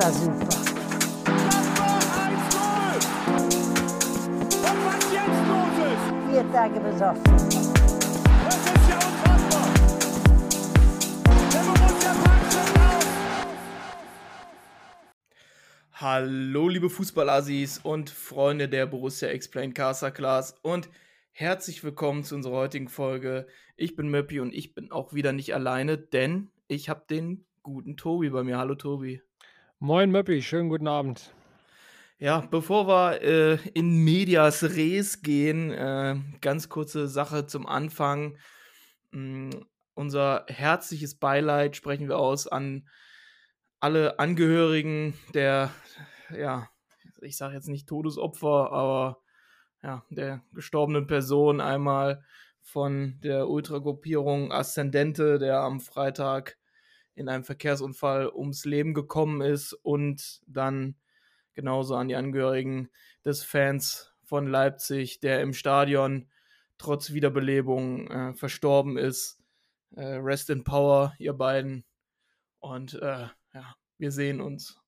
war super. Vier Tage besoffen. das ist ja unfassbar. Der Borussia schon raus. Hallo, liebe Fußballassis und Freunde der Borussia Explained Casa Class und herzlich willkommen zu unserer heutigen Folge. Ich bin Möppi und ich bin auch wieder nicht alleine, denn ich habe den guten Tobi bei mir. Hallo, Tobi. Moin Möppi, schönen guten Abend. Ja, bevor wir äh, in Medias Res gehen, äh, ganz kurze Sache zum Anfang. Mm, unser herzliches Beileid sprechen wir aus an alle Angehörigen der, ja, ich sage jetzt nicht Todesopfer, aber ja, der gestorbenen Person einmal von der Ultragruppierung Ascendente, der am Freitag in einem Verkehrsunfall ums Leben gekommen ist und dann genauso an die Angehörigen des Fans von Leipzig, der im Stadion trotz Wiederbelebung äh, verstorben ist. Äh, rest in Power, ihr beiden. Und äh, ja, wir sehen uns.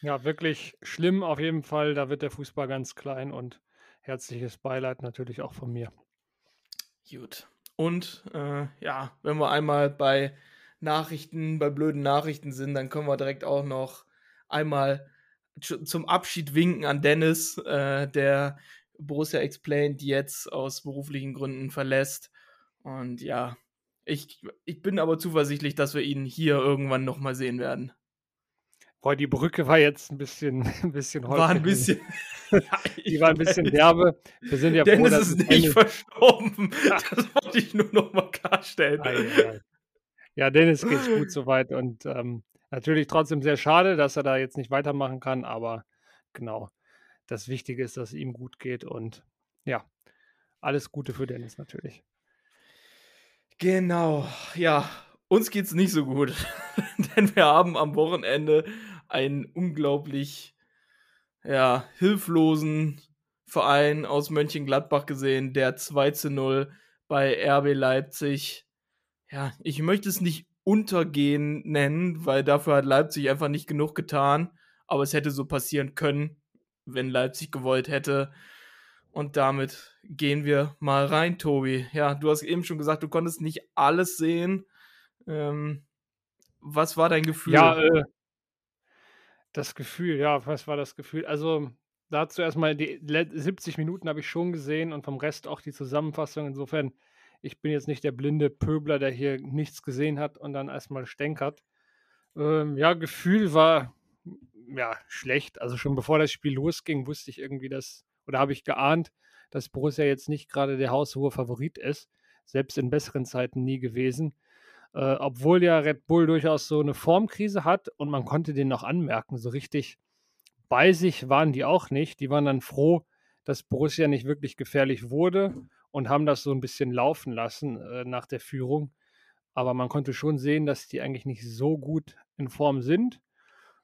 Ja, wirklich schlimm auf jeden Fall. Da wird der Fußball ganz klein und herzliches Beileid natürlich auch von mir. Gut. Und äh, ja, wenn wir einmal bei Nachrichten, bei blöden Nachrichten sind, dann können wir direkt auch noch einmal zu- zum Abschied winken an Dennis, äh, der Borussia Explained jetzt aus beruflichen Gründen verlässt. Und ja, ich, ich bin aber zuversichtlich, dass wir ihn hier irgendwann nochmal sehen werden. Boah, die Brücke war jetzt ein bisschen, ein bisschen War ein holprig. bisschen. Die war ein bisschen derbe. Wir sind ja froh, Dennis dass ist nicht verstorben. Das wollte ich nur nochmal klarstellen. Ei, ei, ei. Ja, Dennis geht's gut soweit und ähm, natürlich trotzdem sehr schade, dass er da jetzt nicht weitermachen kann, aber genau. Das Wichtige ist, dass es ihm gut geht und ja, alles Gute für Dennis natürlich. Genau, ja, uns geht's nicht so gut, denn wir haben am Wochenende einen unglaublich ja, hilflosen Verein aus Mönchengladbach gesehen, der 2 zu 0 bei RB Leipzig. Ja, ich möchte es nicht untergehen nennen, weil dafür hat Leipzig einfach nicht genug getan, aber es hätte so passieren können, wenn Leipzig gewollt hätte. Und damit gehen wir mal rein, Tobi. Ja, du hast eben schon gesagt, du konntest nicht alles sehen. Ähm, was war dein Gefühl? Ja, äh, das Gefühl, ja, was war das Gefühl? Also dazu erstmal die le- 70 Minuten habe ich schon gesehen und vom Rest auch die Zusammenfassung. Insofern, ich bin jetzt nicht der blinde Pöbler, der hier nichts gesehen hat und dann erstmal stänkert. Ähm, ja, Gefühl war ja schlecht. Also schon bevor das Spiel losging, wusste ich irgendwie, dass, oder habe ich geahnt, dass Borussia jetzt nicht gerade der haushohe Favorit ist. Selbst in besseren Zeiten nie gewesen. Äh, obwohl ja Red Bull durchaus so eine Formkrise hat und man konnte den noch anmerken, so richtig bei sich waren die auch nicht. Die waren dann froh, dass Borussia nicht wirklich gefährlich wurde und haben das so ein bisschen laufen lassen äh, nach der Führung. Aber man konnte schon sehen, dass die eigentlich nicht so gut in Form sind.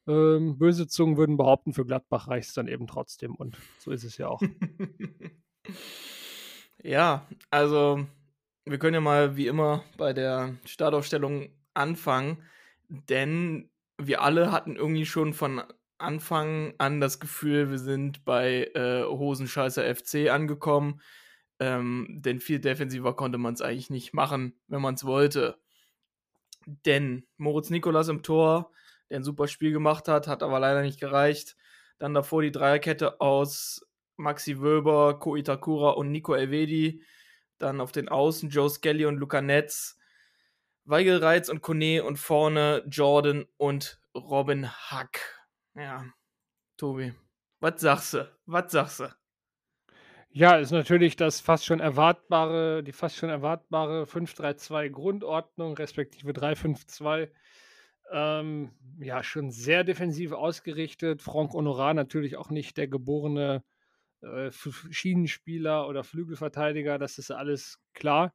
Ähm, böse Zungen würden behaupten, für Gladbach reicht es dann eben trotzdem. Und so ist es ja auch. ja, also wir können ja mal wie immer bei der Startaufstellung anfangen, denn wir alle hatten irgendwie schon von Anfang an das Gefühl, wir sind bei äh, Hosenscheißer FC angekommen, ähm, denn viel defensiver konnte man es eigentlich nicht machen, wenn man es wollte. Denn Moritz Nikolas im Tor, der ein super Spiel gemacht hat, hat aber leider nicht gereicht. Dann davor die Dreierkette aus Maxi Wöber, Ko Itakura und Nico Elvedi. Dann auf den Außen Joe Skelly und Luca Netz. Weigel Reitz und Kone und vorne Jordan und Robin Hack. Ja, Tobi, was sagst du? Was sagst du? Ja, ist natürlich das fast schon erwartbare, die fast schon erwartbare 5-3-2 Grundordnung, respektive 3-5-2. Ähm, ja, schon sehr defensiv ausgerichtet. Franck Honorat natürlich auch nicht der geborene äh, Schienenspieler oder Flügelverteidiger, das ist alles klar.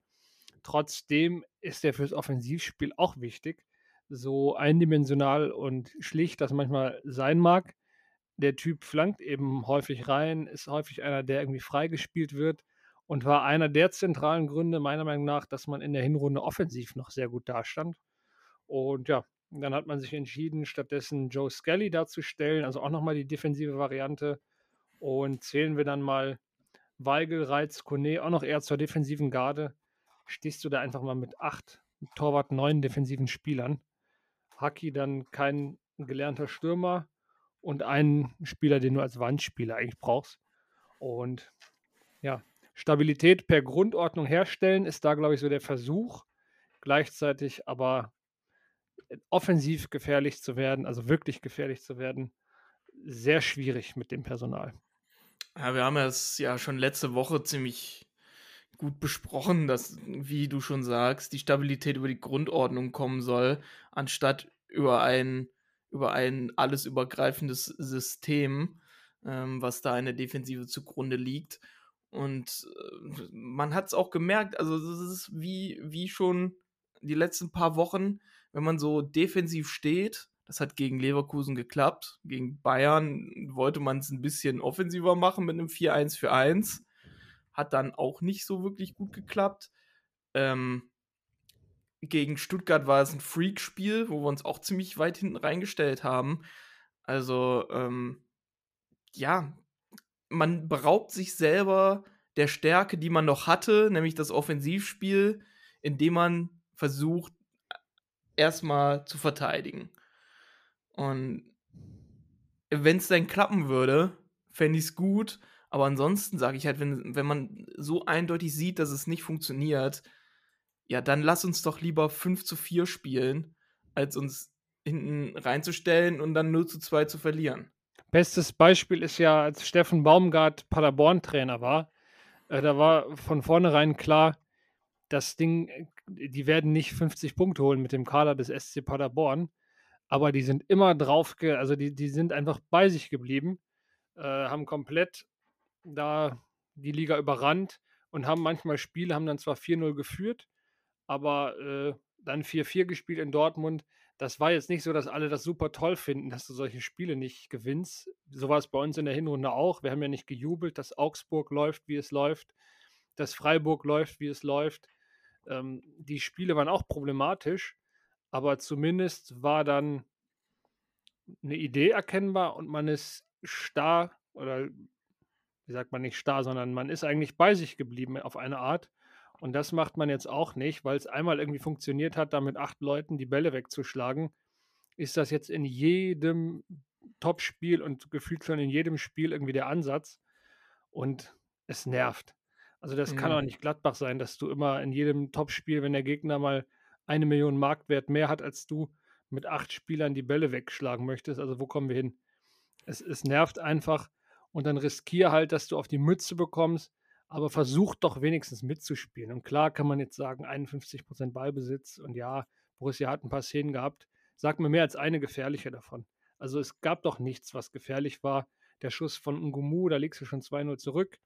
Trotzdem ist er fürs Offensivspiel auch wichtig. So eindimensional und schlicht das manchmal sein mag. Der Typ flankt eben häufig rein, ist häufig einer, der irgendwie freigespielt wird und war einer der zentralen Gründe, meiner Meinung nach, dass man in der Hinrunde offensiv noch sehr gut dastand. Und ja, Dann hat man sich entschieden, stattdessen Joe Skelly darzustellen, also auch nochmal die defensive Variante. Und zählen wir dann mal Weigel, Reiz, Kone auch noch eher zur defensiven Garde, stehst du da einfach mal mit acht Torwart, neun defensiven Spielern. Haki dann kein gelernter Stürmer und einen Spieler, den du als Wandspieler eigentlich brauchst. Und ja, Stabilität per Grundordnung herstellen ist da, glaube ich, so der Versuch. Gleichzeitig aber offensiv gefährlich zu werden, also wirklich gefährlich zu werden, sehr schwierig mit dem Personal. Ja, wir haben es ja schon letzte Woche ziemlich gut besprochen, dass, wie du schon sagst, die Stabilität über die Grundordnung kommen soll, anstatt über ein, über ein alles übergreifendes System, ähm, was da in der Defensive zugrunde liegt. Und äh, man hat es auch gemerkt, also es ist wie, wie schon die letzten paar Wochen, wenn man so defensiv steht, das hat gegen Leverkusen geklappt. Gegen Bayern wollte man es ein bisschen offensiver machen mit einem 4-1 für 1. Hat dann auch nicht so wirklich gut geklappt. Ähm, gegen Stuttgart war es ein Freak-Spiel, wo wir uns auch ziemlich weit hinten reingestellt haben. Also, ähm, ja, man beraubt sich selber der Stärke, die man noch hatte, nämlich das Offensivspiel, indem man versucht, erstmal zu verteidigen. Und wenn es dann klappen würde, fände ich es gut. Aber ansonsten sage ich halt, wenn, wenn man so eindeutig sieht, dass es nicht funktioniert, ja, dann lass uns doch lieber 5 zu 4 spielen, als uns hinten reinzustellen und dann 0 zu 2 zu verlieren. Bestes Beispiel ist ja, als Steffen Baumgart Paderborn-Trainer war, äh, da war von vornherein klar, das Ding, äh, die werden nicht 50 Punkte holen mit dem Kader des SC Paderborn aber die sind immer drauf, also die, die sind einfach bei sich geblieben, äh, haben komplett da die Liga überrannt und haben manchmal Spiele, haben dann zwar 4-0 geführt, aber äh, dann 4-4 gespielt in Dortmund. Das war jetzt nicht so, dass alle das super toll finden, dass du solche Spiele nicht gewinnst. So war es bei uns in der Hinrunde auch. Wir haben ja nicht gejubelt, dass Augsburg läuft, wie es läuft, dass Freiburg läuft, wie es läuft. Ähm, die Spiele waren auch problematisch, aber zumindest war dann eine Idee erkennbar und man ist starr oder wie sagt man nicht starr, sondern man ist eigentlich bei sich geblieben auf eine Art. Und das macht man jetzt auch nicht, weil es einmal irgendwie funktioniert hat, da mit acht Leuten die Bälle wegzuschlagen. Ist das jetzt in jedem Topspiel und gefühlt schon in jedem Spiel irgendwie der Ansatz? Und es nervt. Also das mhm. kann auch nicht Gladbach sein, dass du immer in jedem Topspiel, wenn der Gegner mal eine Million Marktwert mehr hat als du, mit acht Spielern die Bälle wegschlagen möchtest. Also wo kommen wir hin? Es, es nervt einfach und dann riskier halt, dass du auf die Mütze bekommst, aber versuch doch wenigstens mitzuspielen. Und klar kann man jetzt sagen, 51% Ballbesitz und ja, Borussia hat ein paar Szenen gehabt. Sag mir mehr als eine gefährliche davon. Also es gab doch nichts, was gefährlich war. Der Schuss von Ngumu, da liegst du schon 2-0 zurück.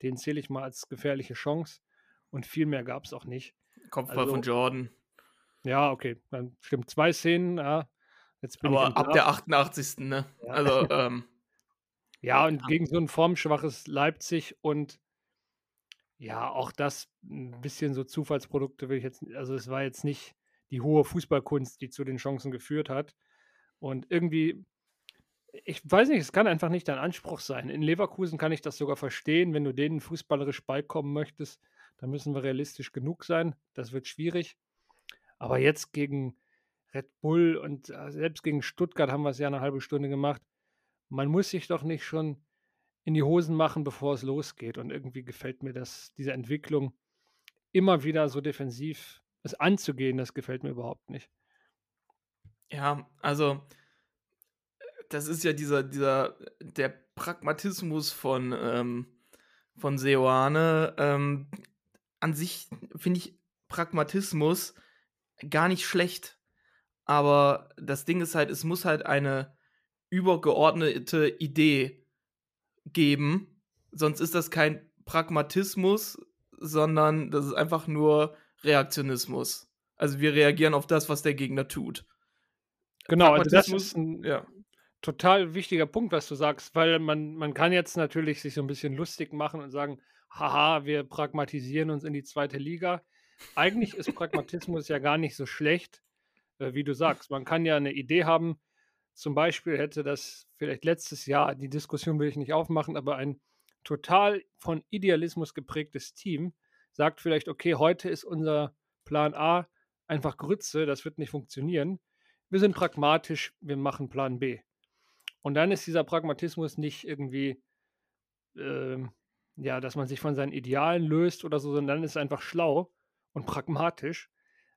Den zähle ich mal als gefährliche Chance. Und viel mehr gab es auch nicht. Kopfball also, von Jordan. Ja, okay, dann stimmt. Zwei Szenen, ja. Jetzt bin Aber ab der 88. Ne? Ja. Also, ähm, ja, und gegen so ein formschwaches Leipzig und ja, auch das ein bisschen so Zufallsprodukte will ich jetzt, also es war jetzt nicht die hohe Fußballkunst, die zu den Chancen geführt hat. Und irgendwie, ich weiß nicht, es kann einfach nicht dein Anspruch sein. In Leverkusen kann ich das sogar verstehen, wenn du denen fußballerisch beikommen möchtest, dann müssen wir realistisch genug sein. Das wird schwierig. Aber jetzt gegen Red Bull und äh, selbst gegen Stuttgart haben wir es ja eine halbe Stunde gemacht. Man muss sich doch nicht schon in die Hosen machen, bevor es losgeht. Und irgendwie gefällt mir das, diese Entwicklung, immer wieder so defensiv es anzugehen, das gefällt mir überhaupt nicht. Ja, also das ist ja dieser, dieser, der Pragmatismus von, ähm, von Seoane. Ähm, an sich finde ich Pragmatismus gar nicht schlecht. Aber das Ding ist halt, es muss halt eine übergeordnete Idee geben. Sonst ist das kein Pragmatismus, sondern das ist einfach nur Reaktionismus. Also wir reagieren auf das, was der Gegner tut. Genau, also das ist ein ja. total wichtiger Punkt, was du sagst, weil man, man kann jetzt natürlich sich so ein bisschen lustig machen und sagen, haha, wir pragmatisieren uns in die zweite Liga eigentlich ist Pragmatismus ja gar nicht so schlecht, äh, wie du sagst. Man kann ja eine Idee haben, zum Beispiel hätte das vielleicht letztes Jahr, die Diskussion will ich nicht aufmachen, aber ein total von Idealismus geprägtes Team sagt vielleicht, okay, heute ist unser Plan A einfach Grütze, das wird nicht funktionieren. Wir sind pragmatisch, wir machen Plan B. Und dann ist dieser Pragmatismus nicht irgendwie, ähm, ja, dass man sich von seinen Idealen löst oder so, sondern dann ist es einfach schlau und pragmatisch.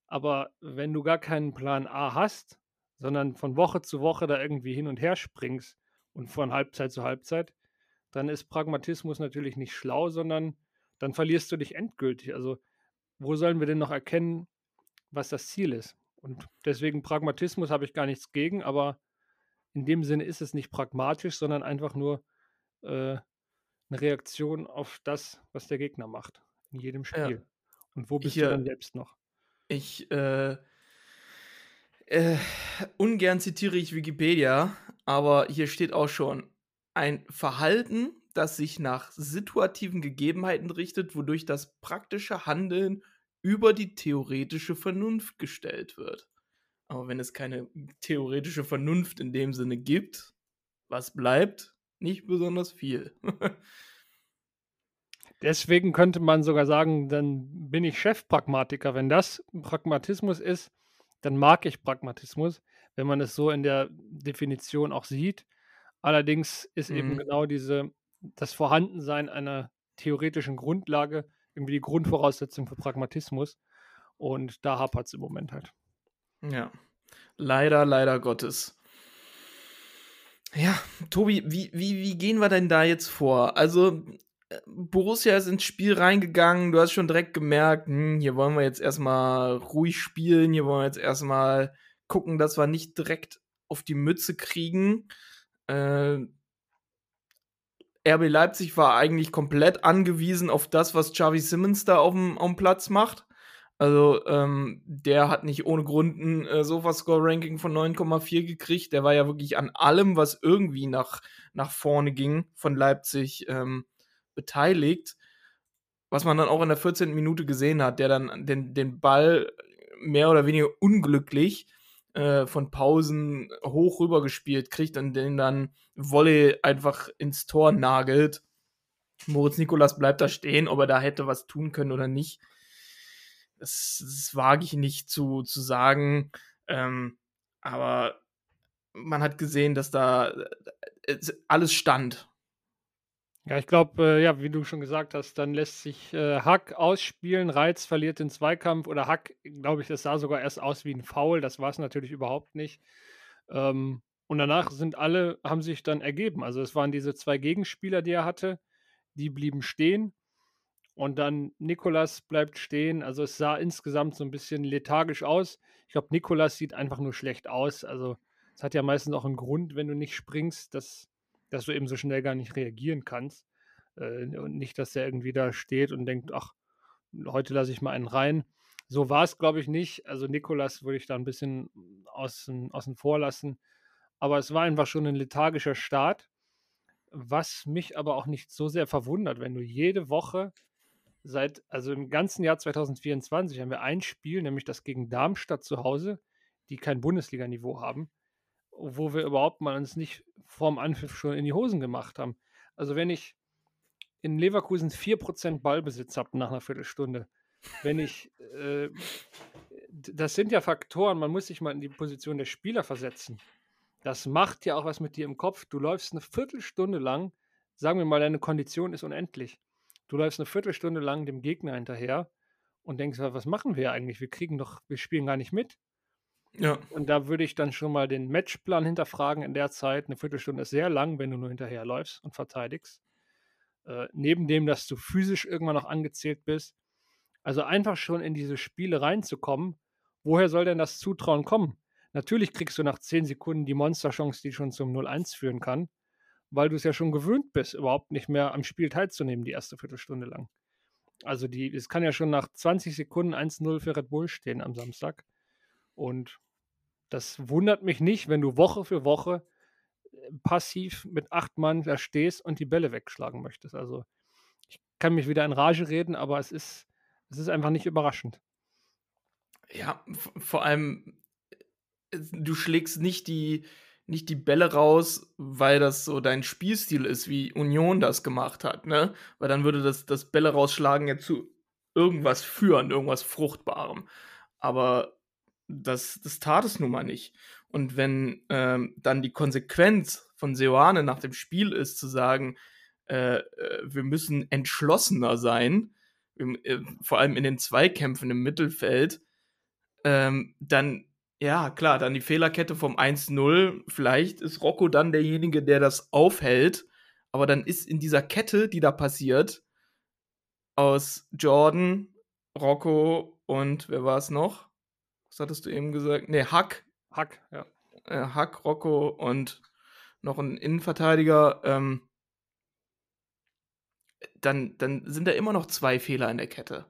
Aber wenn du gar keinen Plan A hast, sondern von Woche zu Woche da irgendwie hin und her springst und von Halbzeit zu Halbzeit, dann ist Pragmatismus natürlich nicht schlau, sondern dann verlierst du dich endgültig. Also, wo sollen wir denn noch erkennen, was das Ziel ist? Und deswegen Pragmatismus habe ich gar nichts gegen, aber in dem Sinne ist es nicht pragmatisch, sondern einfach nur äh, eine Reaktion auf das, was der Gegner macht in jedem Spiel. Ja. Und wo bist ich, du dann selbst noch? Ich äh, äh, ungern zitiere ich Wikipedia, aber hier steht auch schon ein Verhalten, das sich nach situativen Gegebenheiten richtet, wodurch das praktische Handeln über die theoretische Vernunft gestellt wird. Aber wenn es keine theoretische Vernunft in dem Sinne gibt, was bleibt? Nicht besonders viel. Deswegen könnte man sogar sagen, dann bin ich Chefpragmatiker. Wenn das Pragmatismus ist, dann mag ich Pragmatismus, wenn man es so in der Definition auch sieht. Allerdings ist mhm. eben genau diese, das Vorhandensein einer theoretischen Grundlage irgendwie die Grundvoraussetzung für Pragmatismus. Und da hapert es im Moment halt. Ja, leider, leider Gottes. Ja, Tobi, wie, wie, wie gehen wir denn da jetzt vor? Also, Borussia ist ins Spiel reingegangen, du hast schon direkt gemerkt, hm, hier wollen wir jetzt erstmal ruhig spielen, hier wollen wir jetzt erstmal gucken, dass wir nicht direkt auf die Mütze kriegen. Äh, RB Leipzig war eigentlich komplett angewiesen auf das, was Xavi Simmons da auf dem, Platz macht. Also, ähm, der hat nicht ohne Grund ein äh, Sofascore-Ranking von 9,4 gekriegt. Der war ja wirklich an allem, was irgendwie nach, nach vorne ging, von Leipzig ähm, beteiligt. Was man dann auch in der 14. Minute gesehen hat, der dann den, den Ball mehr oder weniger unglücklich äh, von Pausen hoch rüber gespielt kriegt und den dann Volley einfach ins Tor nagelt. Moritz Nikolas bleibt da stehen, ob er da hätte was tun können oder nicht. Das, das wage ich nicht zu, zu sagen. Ähm, aber man hat gesehen, dass da äh, alles stand. Ja, ich glaube, äh, ja, wie du schon gesagt hast, dann lässt sich äh, Hack ausspielen, Reiz verliert den Zweikampf oder Hack, glaube ich, das sah sogar erst aus wie ein Foul, das war es natürlich überhaupt nicht. Ähm, und danach sind alle, haben sich dann ergeben. Also es waren diese zwei Gegenspieler, die er hatte, die blieben stehen. Und dann Nikolas bleibt stehen. Also es sah insgesamt so ein bisschen lethargisch aus. Ich glaube, Nikolas sieht einfach nur schlecht aus. Also es hat ja meistens auch einen Grund, wenn du nicht springst, dass dass du eben so schnell gar nicht reagieren kannst. Äh, und nicht, dass der irgendwie da steht und denkt, ach, heute lasse ich mal einen rein. So war es, glaube ich, nicht. Also Nikolas würde ich da ein bisschen außen, außen vor lassen. Aber es war einfach schon ein lethargischer Start, was mich aber auch nicht so sehr verwundert, wenn du jede Woche seit, also im ganzen Jahr 2024 haben wir ein Spiel, nämlich das gegen Darmstadt zu Hause, die kein Bundesliganiveau haben wo wir überhaupt mal uns nicht vorm Anpfiff schon in die Hosen gemacht haben. Also wenn ich in Leverkusen 4% Ballbesitz habe nach einer Viertelstunde, wenn ich, äh, das sind ja Faktoren, man muss sich mal in die Position der Spieler versetzen. Das macht ja auch was mit dir im Kopf. Du läufst eine Viertelstunde lang, sagen wir mal, deine Kondition ist unendlich. Du läufst eine Viertelstunde lang dem Gegner hinterher und denkst, was machen wir eigentlich? Wir kriegen doch, wir spielen gar nicht mit. Ja. Und da würde ich dann schon mal den Matchplan hinterfragen in der Zeit. Eine Viertelstunde ist sehr lang, wenn du nur hinterherläufst und verteidigst. Äh, neben dem, dass du physisch irgendwann noch angezählt bist. Also einfach schon in diese Spiele reinzukommen. Woher soll denn das Zutrauen kommen? Natürlich kriegst du nach 10 Sekunden die Monsterchance, die schon zum 0-1 führen kann, weil du es ja schon gewöhnt bist, überhaupt nicht mehr am Spiel teilzunehmen, die erste Viertelstunde lang. Also die, es kann ja schon nach 20 Sekunden 1-0 für Red Bull stehen am Samstag. Und das wundert mich nicht, wenn du Woche für Woche äh, passiv mit acht Mann da stehst und die Bälle wegschlagen möchtest. Also ich kann mich wieder in Rage reden, aber es ist, es ist einfach nicht überraschend. Ja, vor allem, du schlägst nicht die, nicht die Bälle raus, weil das so dein Spielstil ist, wie Union das gemacht hat, ne? Weil dann würde das, das Bälle rausschlagen ja zu irgendwas führen, irgendwas Fruchtbarem. Aber das, das tat es nun mal nicht. Und wenn ähm, dann die Konsequenz von Seoane nach dem Spiel ist, zu sagen, äh, äh, wir müssen entschlossener sein, äh, vor allem in den Zweikämpfen im Mittelfeld, ähm, dann, ja, klar, dann die Fehlerkette vom 1-0. Vielleicht ist Rocco dann derjenige, der das aufhält. Aber dann ist in dieser Kette, die da passiert, aus Jordan, Rocco und wer war es noch? Was hattest du eben gesagt? Ne, Hack. Hack, ja. Äh, Hack, Rocco und noch ein Innenverteidiger. Ähm, dann, dann sind da immer noch zwei Fehler in der Kette.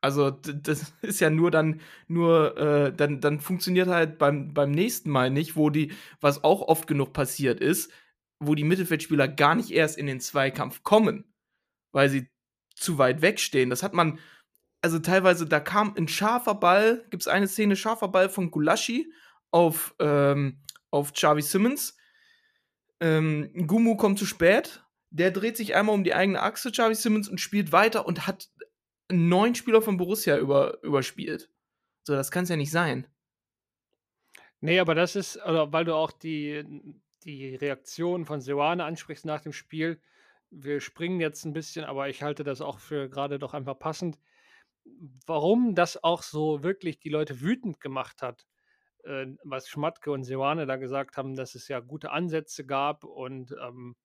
Also das ist ja nur dann, nur, äh, dann, dann funktioniert halt beim, beim nächsten Mal nicht, wo die, was auch oft genug passiert ist, wo die Mittelfeldspieler gar nicht erst in den Zweikampf kommen, weil sie zu weit wegstehen. Das hat man, also teilweise, da kam ein scharfer Ball, gibt es eine Szene, scharfer Ball von Gulaschi auf, ähm, auf Xavi Simmons. Ähm, Gumu kommt zu spät, der dreht sich einmal um die eigene Achse, Xavi Simmons, und spielt weiter und hat neun Spieler von Borussia über, überspielt. So, das kann es ja nicht sein. Nee, aber das ist, oder weil du auch die, die Reaktion von Seoane ansprichst nach dem Spiel. Wir springen jetzt ein bisschen, aber ich halte das auch für gerade doch einfach passend. Warum das auch so wirklich die Leute wütend gemacht hat, äh, was Schmatke und Seoane da gesagt haben, dass es ja gute Ansätze gab und ähm,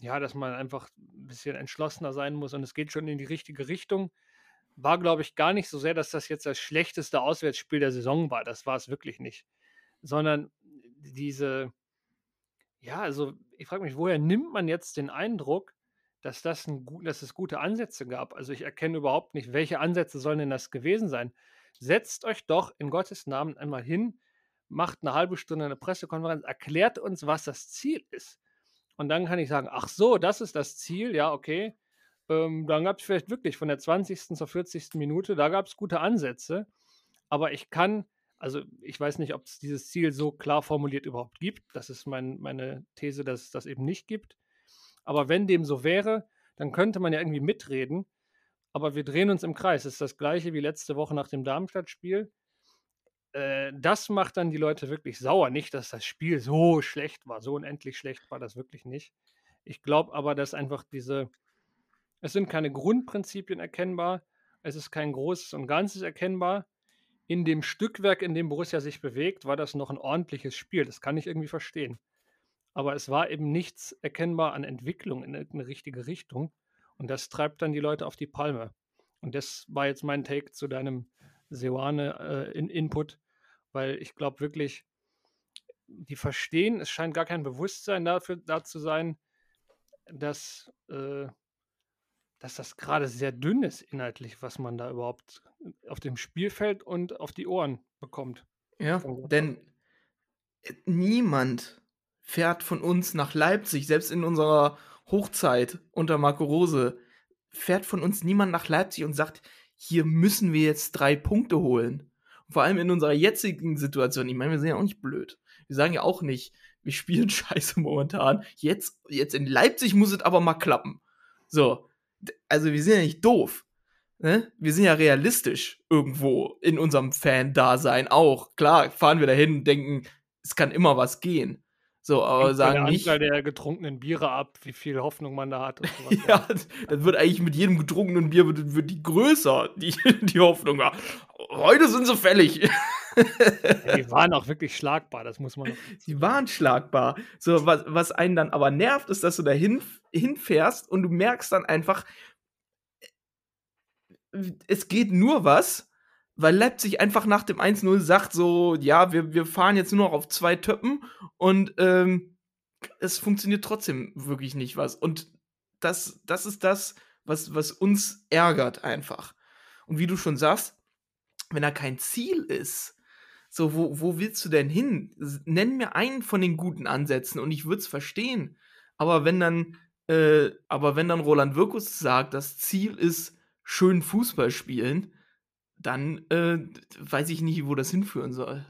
ja, dass man einfach ein bisschen entschlossener sein muss und es geht schon in die richtige Richtung. War, glaube ich, gar nicht so sehr, dass das jetzt das schlechteste Auswärtsspiel der Saison war. Das war es wirklich nicht. Sondern diese, ja, also ich frage mich, woher nimmt man jetzt den Eindruck, dass, das ein, dass es gute Ansätze gab? Also ich erkenne überhaupt nicht, welche Ansätze sollen denn das gewesen sein? Setzt euch doch in Gottes Namen einmal hin, macht eine halbe Stunde eine Pressekonferenz, erklärt uns, was das Ziel ist. Und dann kann ich sagen, ach so, das ist das Ziel, ja, okay. Ähm, dann gab es vielleicht wirklich von der 20. zur 40. Minute, da gab es gute Ansätze. Aber ich kann, also ich weiß nicht, ob es dieses Ziel so klar formuliert überhaupt gibt. Das ist mein, meine These, dass es das eben nicht gibt. Aber wenn dem so wäre, dann könnte man ja irgendwie mitreden. Aber wir drehen uns im Kreis. Es ist das gleiche wie letzte Woche nach dem Darmstadt-Spiel. Äh, das macht dann die Leute wirklich sauer. Nicht, dass das Spiel so schlecht war, so unendlich schlecht war das wirklich nicht. Ich glaube aber, dass einfach diese, es sind keine Grundprinzipien erkennbar, es ist kein Großes und Ganzes erkennbar. In dem Stückwerk, in dem Borussia sich bewegt, war das noch ein ordentliches Spiel. Das kann ich irgendwie verstehen. Aber es war eben nichts erkennbar an Entwicklung in eine richtige Richtung. Und das treibt dann die Leute auf die Palme. Und das war jetzt mein Take zu deinem Seoane äh, in Input, weil ich glaube wirklich, die verstehen, es scheint gar kein Bewusstsein dafür da zu sein, dass, äh, dass das gerade sehr dünn ist inhaltlich, was man da überhaupt auf dem Spielfeld und auf die Ohren bekommt. Ja, denn äh, niemand fährt von uns nach Leipzig, selbst in unserer Hochzeit unter Marco Rose, fährt von uns niemand nach Leipzig und sagt, hier müssen wir jetzt drei Punkte holen. vor allem in unserer jetzigen Situation. Ich meine, wir sind ja auch nicht blöd. Wir sagen ja auch nicht, wir spielen scheiße momentan. Jetzt, jetzt in Leipzig muss es aber mal klappen. So. Also, wir sind ja nicht doof. Ne? Wir sind ja realistisch irgendwo in unserem Fan-Dasein auch. Klar, fahren wir dahin und denken, es kann immer was gehen. So, aber sagen der nicht. Anzahl der getrunkenen Biere ab, wie viel Hoffnung man da hat. Ja, das wird eigentlich mit jedem getrunkenen Bier wird, wird die größer, die, die Hoffnung. Ja. Heute sind sie fällig. die waren auch wirklich schlagbar, das muss man. Die waren schlagbar. So, was, was einen dann aber nervt, ist, dass du da hin, hinfährst und du merkst dann einfach, es geht nur was, weil Leipzig einfach nach dem 1-0 sagt, so, ja, wir, wir fahren jetzt nur noch auf zwei Töppen und ähm, es funktioniert trotzdem wirklich nicht was. Und das, das ist das, was, was uns ärgert einfach. Und wie du schon sagst, wenn da kein Ziel ist, so, wo, wo willst du denn hin? Nenn mir einen von den guten Ansätzen und ich würde es verstehen. Aber wenn dann, äh, aber wenn dann Roland Wirkus sagt, das Ziel ist schön Fußball spielen, dann äh, weiß ich nicht, wo das hinführen soll.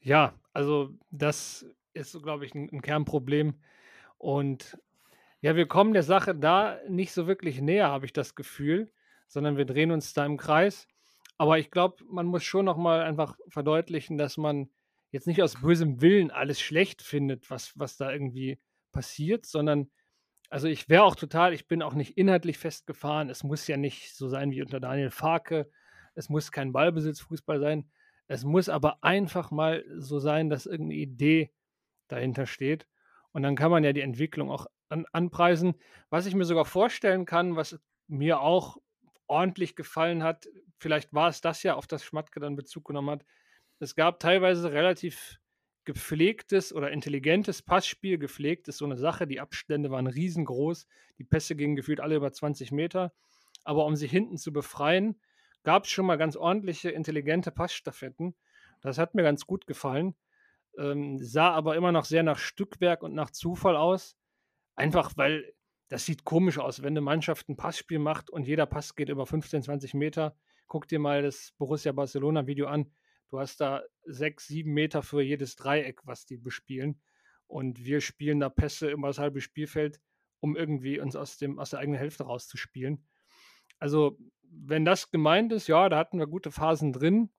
Ja, also das ist glaube ich, 'n 'n Kernproblem. Und ja, wir kommen der Sache da nicht so wirklich näher, habe ich das Gefühl, sondern wir drehen uns da im Kreis. Aber ich glaube, man muss schon noch mal einfach verdeutlichen, dass man jetzt nicht aus bösem Willen alles schlecht findet, was was da irgendwie passiert, sondern also, ich wäre auch total ich bin auch nicht inhaltlich festgefahren. Es muss ja nicht so sein wie unter Daniel Farke. Es muss kein Ballbesitzfußball sein. Es muss aber einfach mal so sein, dass irgend 'ne Idee dahinter steht. Und dann kann man ja die Entwicklung auch an anpreisen. Was ich mir sogar vorstellen kann, was mir auch ordentlich gefallen hat, vielleicht war es das ja, auf das Schmatke dann Bezug genommen hat. Es gab teilweise relativ gepflegtes oder intelligentes Passspiel. Gepflegt ist so 'ne Sache, die Abstände waren riesengroß. Die Pässe gingen gefühlt alle über 20 Meter. Aber um sich hinten zu befreien, gab's schon mal ganz ordentliche, intelligente Passstaffetten. Das hat mir ganz gut gefallen. Ähm, sah aber immer noch sehr nach Stückwerk und nach Zufall aus. Einfach, weil das sieht komisch aus, wenn 'ne Mannschaft 'n Passspiel macht und jeder Pass geht über 15, 20 Meter. Guck dir mal das Borussia Barcelona-Video an. Du hast da 6, 7 Meter für jedes Dreieck, was die bespielen. Und wir spielen da Pässe über das halbe Spielfeld, um irgendwie uns aus dem aus der eigenen Hälfte rauszuspielen. Also, wenn das gemeint ist, ja, da hatten wir gute Phasen drin.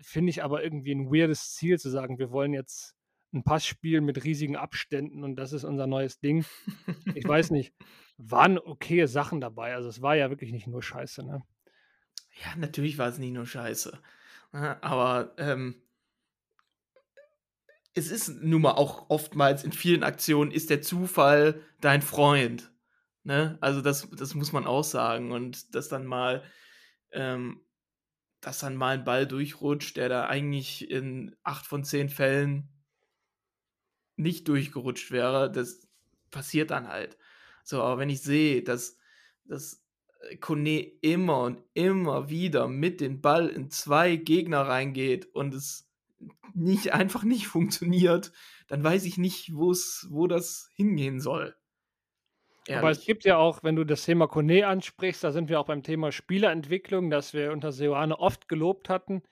Finde ich aber irgendwie 'n weirdes Ziel zu sagen: „Wir wollen jetzt 'n Passspiel mit riesigen Abständen und das ist unser neues Ding.“ Ich weiß nicht, waren okaye Sachen dabei. Also, es war ja wirklich nicht nur Scheiße, ne? Ja, natürlich war es nicht nur Scheiße? Aber, ähm es ist nun mal auch oftmals in vielen Aktionen ist der Zufall dein Freund, ne? Also, das das muss man auch sagen. Und dass dann mal ähm, dass dann mal 'n Ball durchrutscht, der da eigentlich in 8 von 10 Fällen nicht durchgerutscht wäre, das passiert dann halt. So, aber wenn ich sehe, dass dass, Kone immer und immer wieder mit dem Ball in 2 Gegner reingeht und es nicht einfach nicht funktioniert, dann weiß ich nicht, wo's wo das hingehen soll. Aber es Ehrlich. gibt ja auch, wenn du das Thema Kone ansprichst, da sind wir auch beim Thema Spielerentwicklung, das wir unter Seoane oft gelobt hatten.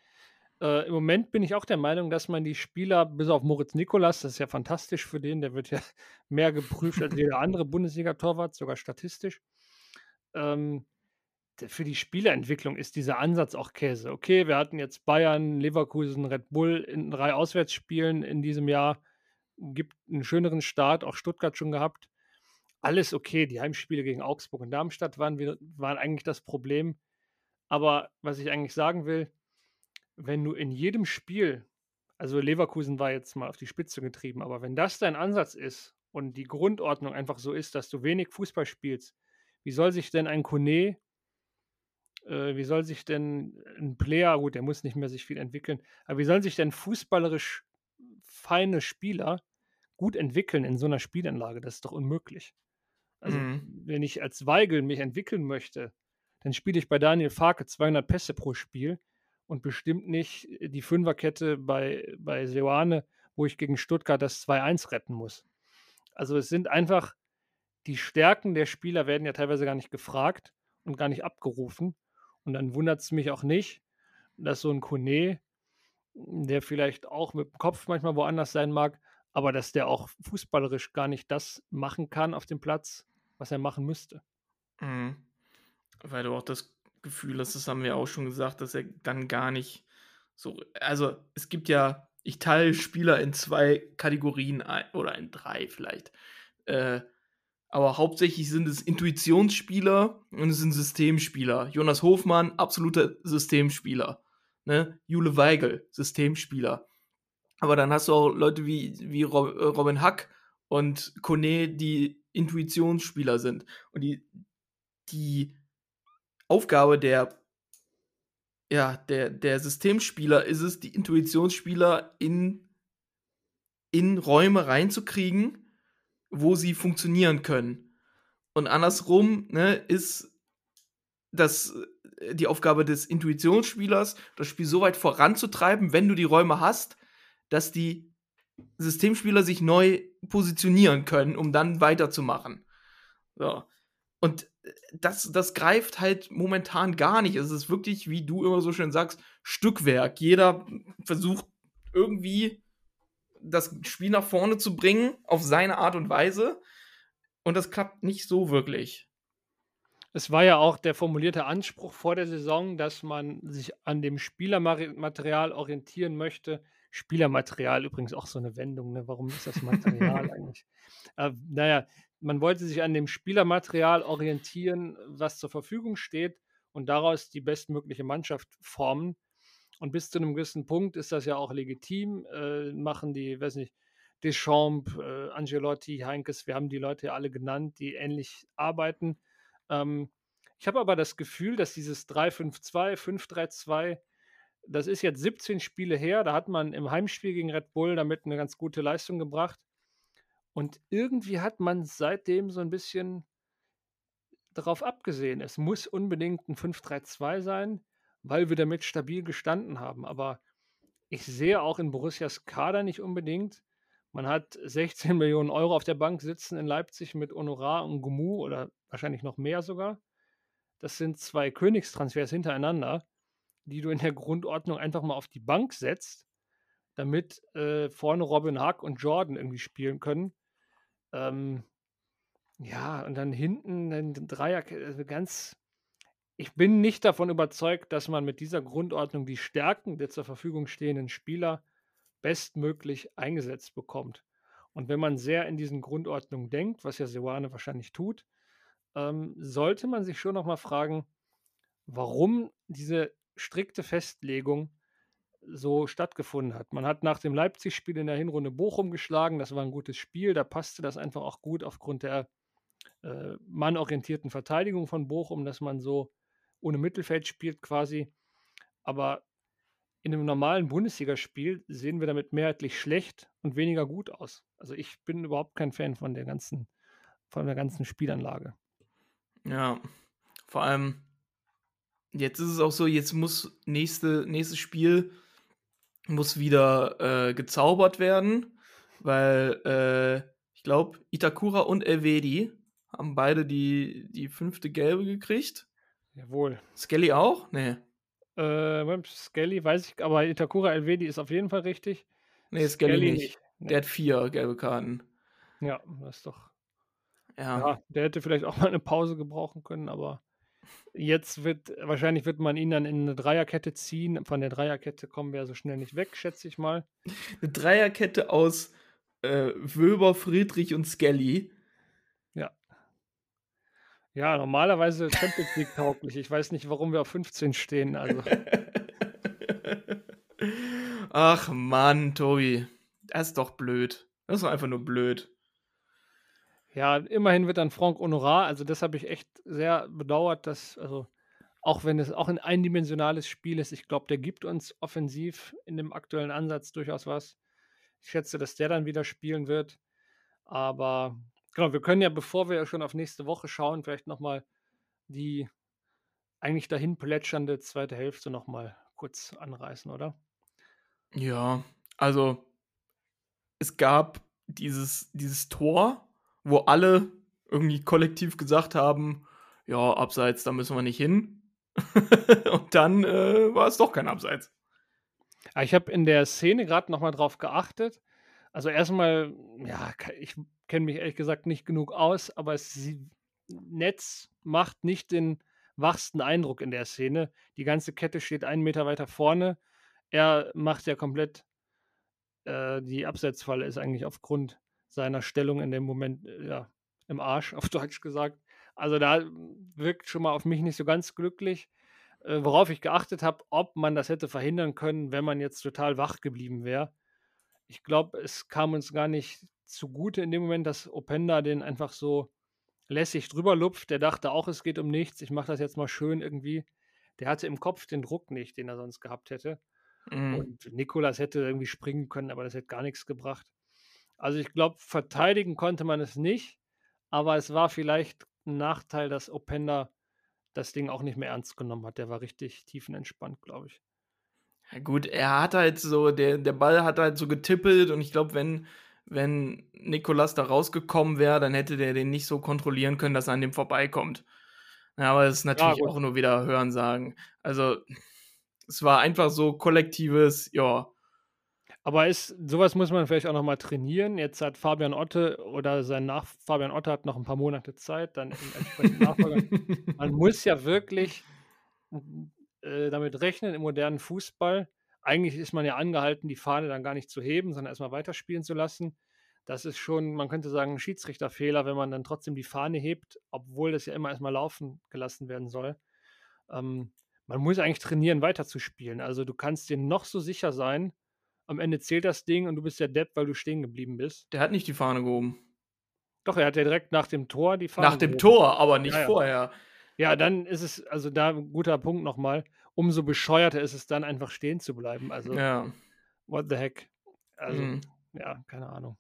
Äh, im Moment bin ich auch der Meinung, dass man die Spieler bis auf Moritz Nicolas, das ist ja fantastisch für den, der wird ja mehr geprüft als jeder andere Bundesliga-Torwart, sogar statistisch. Ähm, für die Spielerentwicklung ist dieser Ansatz auch Käse. Okay, wir hatten jetzt Bayern, Leverkusen, Red Bull in 3 Auswärtsspielen in diesem Jahr. Gibt 'n schöneren Start, auch Stuttgart schon gehabt. Alles okay. Die Heimspiele gegen Augsburg und Darmstadt waren waren eigentlich das Problem. Aber was ich eigentlich sagen will, wenn du in jedem Spiel also, Leverkusen war jetzt mal auf die Spitze getrieben, aber wenn das dein Ansatz ist und die Grundordnung einfach so ist, dass du wenig Fußball spielst, wie soll sich denn ein Kone äh, wie soll sich denn 'n Player gut, der muss nicht mehr sich viel entwickeln, aber wie sollen sich denn fußballerisch feine Spieler gut entwickeln in so 'ner Spielanlage? Das ist doch unmöglich. Also, Mhm. wenn ich als Weigl mich entwickeln möchte, dann spiele ich bei Daniel Farke 200 Pässe pro Spiel und bestimmt nicht, die Fünferkette bei bei Seoane, wo ich gegen Stuttgart das 2:1 retten muss. Also, es sind einfach die Stärken der Spieler werden ja teilweise gar nicht gefragt und gar nicht abgerufen. Und dann wundert's mich auch nicht, dass so 'n Kone, der vielleicht auch mit'm Kopf manchmal woanders sein mag, aber dass der auch fußballerisch gar nicht das machen kann auf dem Platz, was er machen müsste. Mhm. Weil du auch das Gefühl hast, das haben wir auch schon gesagt, dass er dann gar nicht so also, es gibt ja ich teile Spieler in 2 Kategorien ei oder in 3 vielleicht. Äh, aber hauptsächlich sind es Intuitionsspieler und es sind Systemspieler. Jonas Hofmann, absoluter Systemspieler, ne? Jule Weigl, Systemspieler. Aber dann hast du auch Leute wie wie äh, Robin Hack und Kone, die Intuitionsspieler sind. Und die die Aufgabe der ja, der der Systemspieler ist es, die Intuitionsspieler in in Räume reinzukriegen, wo sie funktionieren können. Und andersrum, ne, ist das äh, die Aufgabe des Intuitionsspielers, das Spiel so weit voranzutreiben, wenn du die Räume hast, dass die Systemspieler sich neu positionieren können, um dann weiterzumachen. So. Und, äh, das das greift halt momentan gar nicht. Es ist wirklich, wie du immer so schön sagst, Stückwerk. Jeder versucht irgendwie das Spiel nach vorne zu bringen, auf seine Art und Weise. Und das klappt nicht so wirklich. Es war ja auch der formulierte Anspruch vor der Saison, dass man sich an dem Spielermaterial orientieren möchte. Spielermaterial übrigens auch so eine Wendung, ne? Warum ist das Material eigentlich? Äh, naja, man wollte sich an dem Spielermaterial orientieren, was zur Verfügung steht und daraus die bestmögliche Mannschaft formen. Und bis zu einem gewissen Punkt ist das ja auch legitim. Äh, machen die, weiß nicht, Deschamps, äh, Angelotti, Heinkes, wir haben die Leute ja alle genannt, die ähnlich arbeiten. Ähm, ich habe aber das Gefühl, dass dieses 3-5-2, 5-3-2, das ist jetzt 17 Spiele her. Da hat man im Heimspiel gegen Red Bull damit eine ganz gute Leistung gebracht. Und irgendwie hat man seitdem so ein bisschen darauf abgesehen. Es muss unbedingt ein 5-3-2 sein, weil wir damit stabil gestanden haben. Aber ich sehe auch in Borussias Kader nicht unbedingt. Man hat 16 Millionen Euro auf der Bank sitzen in Leipzig mit Honorar und Gumu oder wahrscheinlich noch mehr sogar. Das sind zwei Königstransfers hintereinander, die du in der Grundordnung einfach mal auf die Bank setzt, damit äh, vorne Robin Hack und Jordan irgendwie spielen können. Ähm, ja, und dann hinten ein Dreier, also ganz. Ich bin nicht davon überzeugt, dass man mit dieser Grundordnung die Stärken der zur Verfügung stehenden Spieler bestmöglich eingesetzt bekommt. Und wenn man sehr in diesen Grundordnungen denkt, was ja Seoane wahrscheinlich tut, ähm, sollte man sich schon nochmal fragen, warum diese strikte Festlegung so stattgefunden hat. Man hat nach dem Leipzig-Spiel in der Hinrunde Bochum geschlagen, das war ein gutes Spiel, da passte das einfach auch gut aufgrund der äh, mannorientierten Verteidigung von Bochum, dass man so ohne Mittelfeld spielt quasi. Aber in einem normalen Bundesligaspiel sehen wir damit mehrheitlich schlecht und weniger gut aus. Also ich bin überhaupt kein Fan von der ganzen, von der ganzen Spielanlage. Ja, vor allem jetzt ist es auch so, jetzt muss nächste, nächstes Spiel muss wieder äh, gezaubert werden, weil äh, ich glaube, Itakura und Elvedi haben beide die, die fünfte Gelbe gekriegt. Jawohl. Skelly auch? Nee. Äh, Skelly weiß ich, aber Itakura Elvedi ist auf jeden Fall richtig. Nee, Skelly, Skelly nicht. nicht. Nee. Der hat vier gelbe Karten. Ja, das ist doch. Ja. ja. Der hätte vielleicht auch mal eine Pause gebrauchen können, aber jetzt wird, wahrscheinlich wird man ihn dann in eine Dreierkette ziehen. Von der Dreierkette kommen wir so schnell nicht weg, schätze ich mal. Eine Dreierkette aus äh, Wöber, Friedrich und Skelly. Ja. Normalerweise Champions League tauglich. Ich weiß nicht, warum wir auf 15 stehen. Also. Ach Mann, Tobi. Das ist doch blöd. Das ist doch einfach nur blöd. Ja, immerhin wird dann Franck Honorar, also das habe ich echt sehr bedauert, dass, also auch wenn es auch ein eindimensionales Spiel ist, ich glaube, der gibt uns offensiv in dem aktuellen Ansatz durchaus was. Ich schätze, dass der dann wieder spielen wird. Aber genau, wir können ja, bevor wir schon auf nächste Woche schauen, vielleicht nochmal die eigentlich dahin plätschernde zweite Hälfte nochmal kurz anreißen, oder? Ja, also es gab dieses, dieses Tor, wo alle irgendwie kollektiv gesagt haben, ja, abseits, da müssen wir nicht hin. und dann äh, war es doch kein Abseits. Ich habe in der Szene gerade nochmal drauf geachtet. Also erstmal, ja, ich kenne mich ehrlich gesagt nicht genug aus, aber das Netz macht nicht den wachsten Eindruck in der Szene. Die ganze Kette steht einen Meter weiter vorne. Er macht ja komplett, äh, die Absetzfalle ist eigentlich aufgrund seiner Stellung in dem Moment äh, ja, im Arsch, auf Deutsch gesagt. Also da wirkt schon mal auf mich nicht so ganz glücklich. Äh, worauf ich geachtet habe, ob man das hätte verhindern können, wenn man jetzt total wach geblieben wäre. Ich glaube, es kam uns gar nicht zugute in dem Moment, dass Openda den einfach so lässig drüber lupft. Der dachte auch, es geht um nichts. Ich mache das jetzt mal schön irgendwie. Der hatte im Kopf den Druck nicht, den er sonst gehabt hätte. Mhm. Und Nikolas hätte irgendwie springen können, aber das hätte gar nichts gebracht. Also ich glaube, verteidigen konnte man es nicht, aber es war vielleicht ein Nachteil, dass Openda das Ding auch nicht mehr ernst genommen hat. Der war richtig tiefenentspannt, glaube ich. Ja gut, er hat halt so, der, der Ball hat halt so getippelt und ich glaube, wenn, wenn Nikolas da rausgekommen wäre, dann hätte der den nicht so kontrollieren können, dass er an dem vorbeikommt. Ja, aber das ist natürlich ja, auch nur wieder Hörensagen. Also, es war einfach so kollektives, ja, Aber ist, sowas muss man vielleicht auch noch mal trainieren. Jetzt hat Fabian Otte oder sein Nach Fabian Otte hat noch ein paar Monate Zeit, dann. Man muss ja wirklich äh, damit rechnen im modernen Fußball. Eigentlich ist man ja angehalten, die Fahne dann gar nicht zu heben, sondern erstmal weiterspielen zu lassen. Das ist schon, man könnte sagen, ein Schiedsrichterfehler, wenn man dann trotzdem die Fahne hebt, obwohl das ja immer erstmal laufen gelassen werden soll. Ähm, man muss eigentlich trainieren, weiterzuspielen. Also du kannst dir noch so sicher sein, am Ende zählt das Ding und du bist der Depp, weil du stehen geblieben bist. Der hat nicht die Fahne gehoben. Doch, er hat ja direkt nach dem Tor die Fahne Nach dem gehoben. Tor, aber nicht Ja, ja. vorher. Ja, dann ist es, also da ein guter Punkt nochmal. Umso bescheuerter ist es dann einfach stehen zu bleiben. Also, Ja. what the heck? Also, Mhm. ja, keine Ahnung.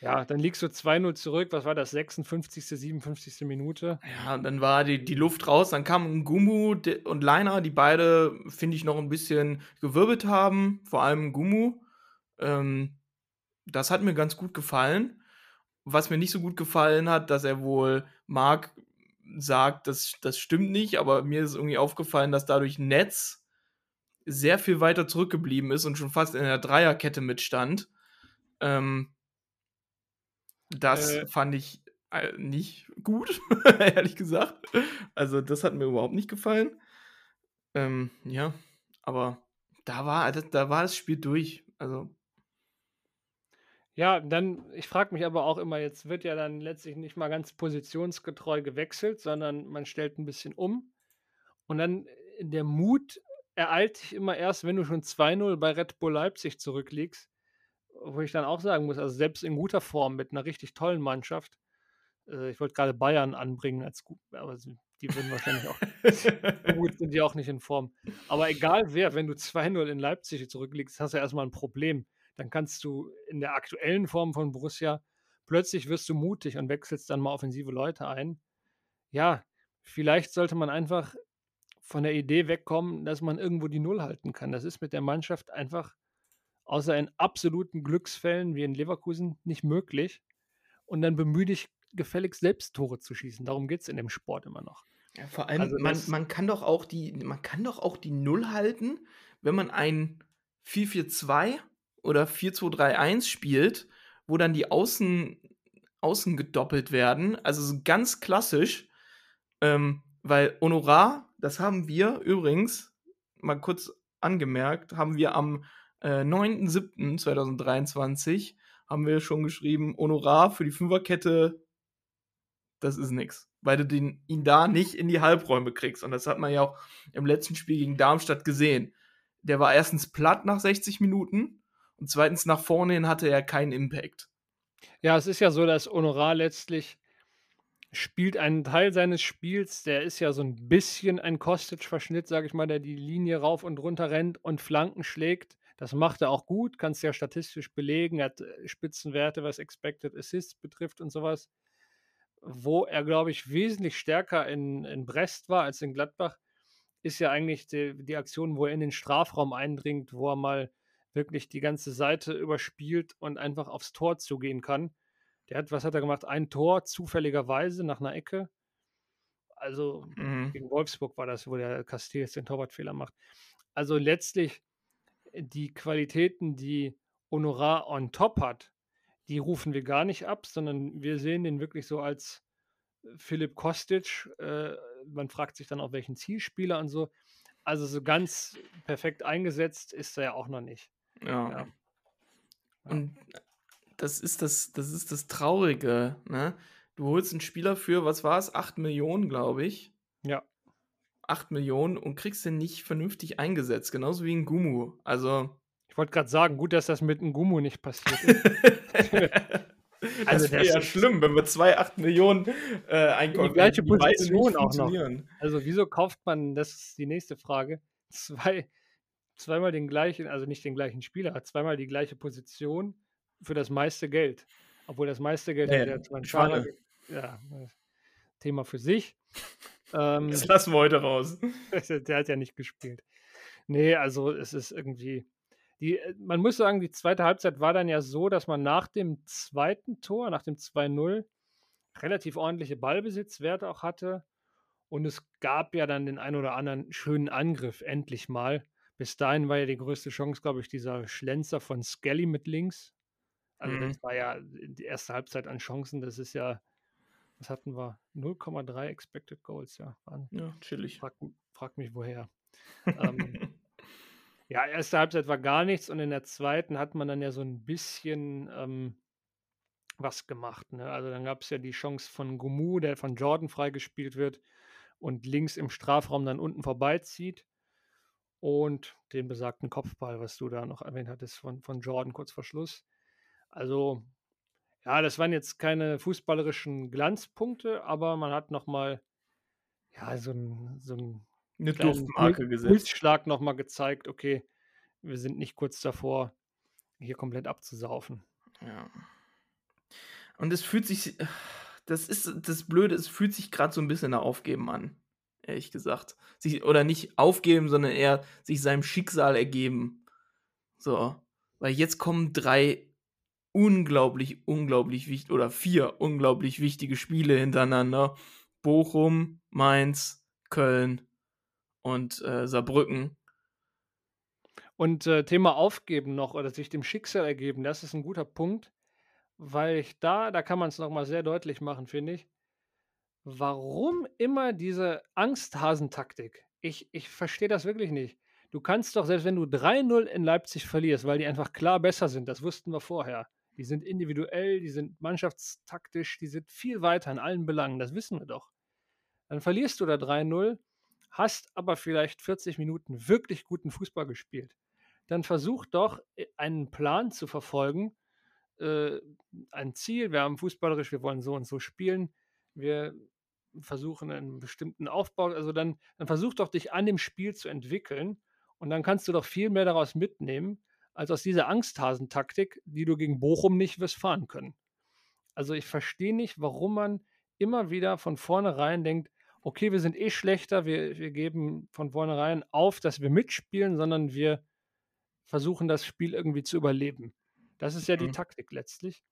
Ja, dann liegst du 2-0 zurück. Was war das? 56., 57. Minute? Ja, und dann war die, die Luft raus, dann kamen Gumu und Leiner, die beide, finde ich, noch ein bisschen gewirbelt haben, vor allem Gumu. Ähm, das hat mir ganz gut gefallen. Was mir nicht so gut gefallen hat, dass er wohl Marc sagt, das, das stimmt nicht, aber mir ist irgendwie aufgefallen, dass dadurch Netz sehr viel weiter zurückgeblieben ist und schon fast in der Dreierkette mitstand. Ähm, das Äh. fand ich äh, nicht gut, ehrlich gesagt. Also, das hat mir überhaupt nicht gefallen. Ähm, ja, aber da war, da war das Spiel durch. Also, Ja, dann, ich frage mich aber auch immer, jetzt wird ja dann letztlich nicht mal ganz positionsgetreu gewechselt, sondern man stellt ein bisschen um. Und dann äh, der Mut ereilt dich immer erst, wenn du schon 2-0 bei Red Bull Leipzig zurückliegst. Wo ich dann auch sagen muss, also selbst in guter Form mit einer richtig tollen Mannschaft, äh, ich wollte gerade Bayern anbringen als gut, aber die würden wahrscheinlich auch, gut sind die auch nicht in Form. Aber egal wer, wenn du 2-0 in Leipzig zurückliegst, hast du erstmal ein Problem. Dann kannst du in der aktuellen Form von Borussia plötzlich wirst du mutig und wechselst dann mal offensive Leute ein. Ja, vielleicht sollte man einfach von der Idee wegkommen, dass man irgendwo die Null halten kann. Das ist mit der Mannschaft einfach außer in absoluten Glücksfällen wie in Leverkusen nicht möglich. Und dann bemühe dich gefälligst selbst Tore zu schießen. Darum geht es in dem Sport immer noch. Ja, vor allem, Also man, man kann doch auch die, man kann doch auch die Null halten, wenn man ein 4-4-2 oder 4-2-3-1 spielt, wo dann die Außen, Außen gedoppelt werden. Also so ganz klassisch. Ähm, weil Honorar, das haben wir übrigens, mal kurz angemerkt, haben wir am äh, 9.7.2023 haben wir schon geschrieben, Honorar für die Fünferkette, das ist nix. Weil du den, ihn da nicht in die Halbräume kriegst. Und das hat man ja auch im letzten Spiel gegen Darmstadt gesehen. Der war erstens platt nach 60 Minuten und zweitens nach vorne hin hatte er keinen Impact. Ja, es ist ja so, dass Honorar letztlich spielt einen Teil seines Spiels, der ist ja so ein bisschen ein Kostic-Verschnitt, sage ich mal, der die Linie rauf und runter rennt und Flanken schlägt. Das macht er auch gut, kannst ja statistisch belegen. Er hat äh, Spitzenwerte, was Expected Assists betrifft und sowas. Wo er, glaube ich, wesentlich stärker in, in Brest war als in Gladbach, ist ja eigentlich die, die Aktion, wo er in den Strafraum eindringt, wo er mal wirklich die ganze Seite überspielt und einfach aufs Tor zugehen kann. Der hat, was hat er gemacht? Ein Tor, zufälligerweise nach einer Ecke. Also Mhm. gegen Wolfsburg war das, wo der Castells den Torwartfehler macht. Also letztlich äh, die Qualitäten, die Honorar on top hat, die rufen wir gar nicht ab, sondern wir sehen den wirklich so als äh, Philipp Kostic. Äh, man fragt sich dann auch, welchen Zielspieler und so. Also so ganz perfekt eingesetzt ist er ja auch noch nicht. Ja. Ja. Und das ist das, das ist das Traurige, ne? Du holst einen Spieler für, was war es? 8 Millionen, glaube ich. Ja. 8 Millionen und kriegst den nicht vernünftig eingesetzt, genauso wie ein Gumu. Also. Ich wollte gerade sagen, gut, dass das mit Ngumu nicht passiert ist. das Also wäre das ja ist- schlimm, wenn wir zwei 8 Millionen äh, gleiche hätten, die beide Position nicht auch noch. Also wieso kauft man, das ist die nächste Frage, zwei, zweimal den gleichen, also nicht den gleichen Spieler, zweimal die gleiche Position für das meiste Geld. Obwohl das meiste Geld Ja, hat ja, ja. Schader. Ja, äh, Thema für sich. Ähm, Das lassen wir heute raus. der hat ja nicht gespielt. Nee, also es ist irgendwie. Die, äh, man muss sagen, die zweite Halbzeit war dann ja so, dass man nach dem zweiten Tor, nach dem 2-0, relativ ordentliche Ballbesitzwerte auch hatte. Und es gab ja dann den ein oder anderen schönen Angriff, endlich mal. Bis dahin war ja die größte Chance, glaube ich, dieser Schlenzer von Skelly mit links. Also Mhm. das war ja die erste Halbzeit an Chancen. Das ist ja, was hatten wir? 0,3 Expected Goals, ja. Waren, Ja, chillig. frag, frag mich woher. ähm, ja, erste Halbzeit war gar nichts und in der zweiten hat man dann ja so ein bisschen ähm, was gemacht. Ne? Also dann gab es ja die Chance von Gumu, der von Jordan freigespielt wird und links im Strafraum dann unten vorbeizieht. Und den besagten Kopfball, was du da noch erwähnt hattest von, von Jordan kurz vor Schluss. Also, ja, das waren jetzt keine fußballerischen Glanzpunkte, aber man hat nochmal ja, so ein, so ein Eine Duftmarke gesetzt. Pulsschlag nochmal gezeigt, okay, wir sind nicht kurz davor, hier komplett abzusaufen. Ja. Und es fühlt sich, das ist das Blöde, es fühlt sich gerade so ein bisschen nach Aufgeben an, ehrlich gesagt. Sich, oder nicht aufgeben, sondern eher sich seinem Schicksal ergeben. So. Weil jetzt kommen drei unglaublich, unglaublich wichtig, oder vier unglaublich wichtige Spiele hintereinander. Bochum, Mainz, Köln und äh, Saarbrücken. Und äh, Thema Aufgeben noch oder sich dem Schicksal ergeben, das ist ein guter Punkt, weil ich da, da kann man es nochmal sehr deutlich machen, finde ich. Warum immer diese Angsthasentaktik? Ich, ich verstehe das wirklich nicht. Du kannst doch, selbst wenn du 3-0 in Leipzig verlierst, weil die einfach klar besser sind, das wussten wir vorher. Die sind individuell, die sind mannschaftstaktisch, die sind viel weiter in allen Belangen, das wissen wir doch. Dann verlierst du da 3-0, hast aber vielleicht 40 Minuten wirklich guten Fußball gespielt. Dann versuch doch, äh, einen Plan zu verfolgen, äh, ein Ziel. Wir haben fußballerisch, wir wollen so und so spielen. Wir versuchen einen bestimmten Aufbau. Also dann, dann versuch doch, dich an dem Spiel zu entwickeln. Und dann kannst du doch viel mehr daraus mitnehmen, als aus dieser Angsthasentaktik, die du gegen Bochum nicht wirst fahren können. Also ich verstehe nicht, warum man immer wieder von vornherein denkt, okay, wir sind eh schlechter, wir, wir geben von vornherein auf, dass wir mitspielen, sondern wir versuchen das Spiel irgendwie zu überleben. Das ist ja die Mhm. Taktik letztlich.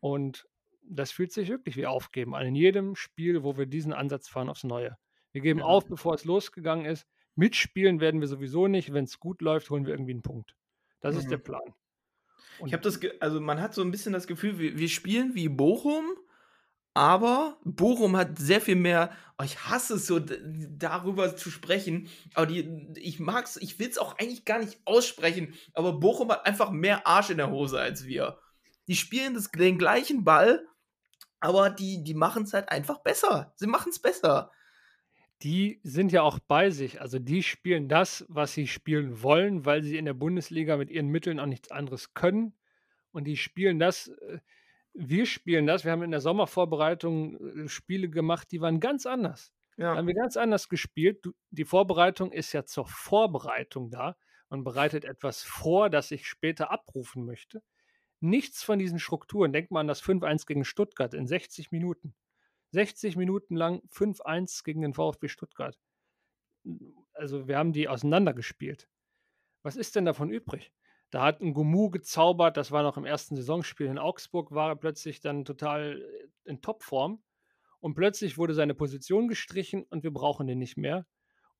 Und das fühlt sich wirklich wie Aufgeben an. In jedem Spiel, wo wir diesen Ansatz fahren, aufs Neue. Wir geben Ja. auf, bevor es losgegangen ist. Mitspielen werden wir sowieso nicht. Wenn es gut läuft, holen wir irgendwie einen Punkt. Das ist der Mhm. Plan. Ich habe das, also man hat so ein bisschen das Gefühl, wir, wir spielen wie Bochum, aber Bochum hat sehr viel mehr. Oh, ich hasse es so, darüber zu sprechen. Aber die, ich mag's, ich will es auch eigentlich gar nicht aussprechen. Aber Bochum hat einfach mehr Arsch in der Hose als wir. Die spielen das, den gleichen Ball, aber die, die machen es halt einfach besser. Sie machen es besser. Die sind ja auch bei sich. Also die spielen das, was sie spielen wollen, weil sie in der Bundesliga mit ihren Mitteln auch nichts anderes können. Und die spielen das, äh, wir spielen das. Wir haben in der Sommervorbereitung äh, Spiele gemacht, die waren ganz anders. Da Ja. haben wir ganz anders gespielt. Die Vorbereitung ist ja zur Vorbereitung da. Man bereitet etwas vor, das ich später abrufen möchte. Nichts von diesen Strukturen. Denkt mal an das 5-1 gegen Stuttgart in 60 Minuten. 60 Minuten lang 5-1 gegen den VfB Stuttgart. Also wir haben die auseinandergespielt. Was ist denn davon übrig? Da hat ein Gumu gezaubert, das war noch im ersten Saisonspiel in Augsburg, war er plötzlich dann total äh, in Topform. Und plötzlich wurde seine Position gestrichen und wir brauchen den nicht mehr.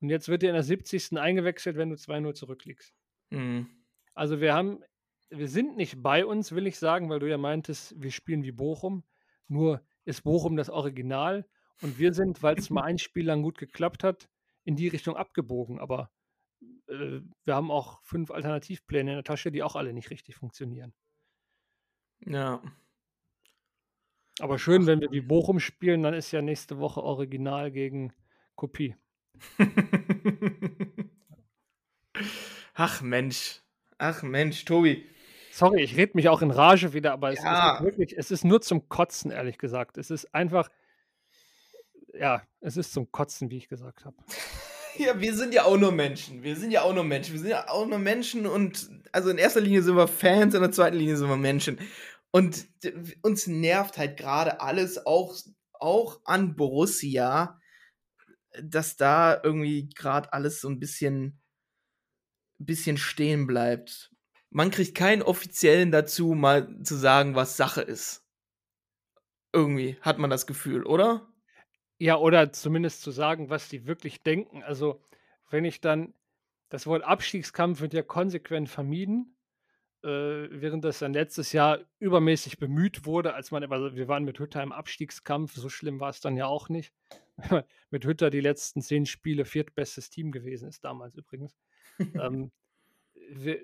Und jetzt wird er in der 70. eingewechselt, wenn du 2-0 zurückliegst. Mhm. Also wir haben, wir sind nicht bei uns, will ich sagen, weil du ja meintest, wir spielen wie Bochum. Nur ist Bochum das Original und wir sind, weil es mal ein Spiel lang gut geklappt hat, in die Richtung abgebogen. Aber äh, wir haben auch fünf Alternativpläne in der Tasche, die auch alle nicht richtig funktionieren. Ja. Aber schön, wenn wir wie Bochum spielen, dann ist ja nächste Woche Original gegen Kopie. Ach Mensch. Ach Mensch, Tobi. Sorry, ich rede mich auch in Rage wieder, aber es Ja. ist wirklich, es ist nur zum Kotzen, ehrlich gesagt. Es ist einfach, ja, es ist zum Kotzen, wie ich gesagt habe. Ja, wir sind ja auch nur Menschen. Wir sind ja auch nur Menschen. Wir sind ja auch nur Menschen und also in erster Linie sind wir Fans, in der zweiten Linie sind wir Menschen. Und uns nervt halt gerade alles, auch, auch an Borussia, dass da irgendwie gerade alles so ein bisschen, bisschen stehen bleibt. Man kriegt keinen offiziellen dazu, mal zu sagen, was Sache ist. Irgendwie hat man das Gefühl, oder? Ja, oder zumindest zu sagen, was die wirklich denken. Also, wenn ich dann das Wort Abstiegskampf wird ja konsequent vermieden, äh, während das dann letztes Jahr übermäßig bemüht wurde, als man, also wir waren mit Hütter im Abstiegskampf, so schlimm war es dann ja auch nicht. mit Hütter die letzten zehn Spiele viertbestes Team gewesen ist, damals übrigens. ähm, wir,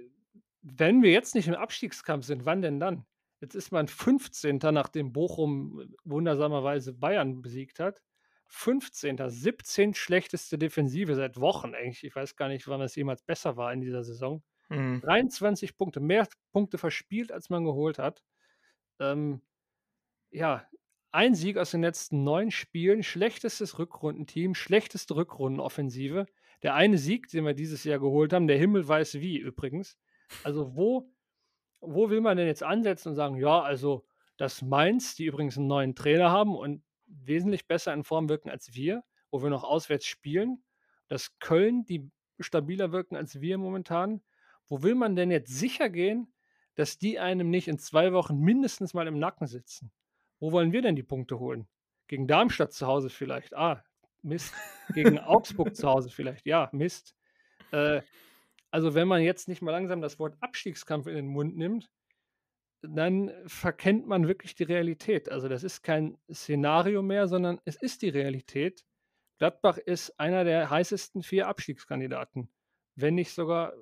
wenn wir jetzt nicht im Abstiegskampf sind, wann denn dann? Jetzt ist man 15. nachdem Bochum wundersamerweise Bayern besiegt hat. 15. 17 schlechteste Defensive seit Wochen eigentlich. Ich weiß gar nicht, wann es jemals besser war in dieser Saison. Mhm. 23 Punkte, mehr Punkte verspielt, als man geholt hat. Ähm, ja, ein Sieg aus den letzten neun Spielen, schlechtestes Rückrundenteam, schlechteste Rückrundenoffensive. Der eine Sieg, den wir dieses Jahr geholt haben, der Himmel weiß wie übrigens. Also wo, wo will man denn jetzt ansetzen und sagen, ja, also das Mainz, die übrigens einen neuen Trainer haben und wesentlich besser in Form wirken als wir, wo wir noch auswärts spielen, dass Köln, die stabiler wirken als wir momentan, wo will man denn jetzt sicher gehen, dass die einem nicht in zwei Wochen mindestens mal im Nacken sitzen? Wo wollen wir denn die Punkte holen? Gegen Darmstadt zu Hause vielleicht. Ah, Mist. Gegen Augsburg zu Hause vielleicht. Ja, Mist. Äh, also wenn man jetzt nicht mal langsam das Wort Abstiegskampf in den Mund nimmt, dann verkennt man wirklich die Realität. Also das ist kein Szenario mehr, sondern es ist die Realität. Gladbach ist einer der heißesten vier Abstiegskandidaten. Wenn nicht sogar,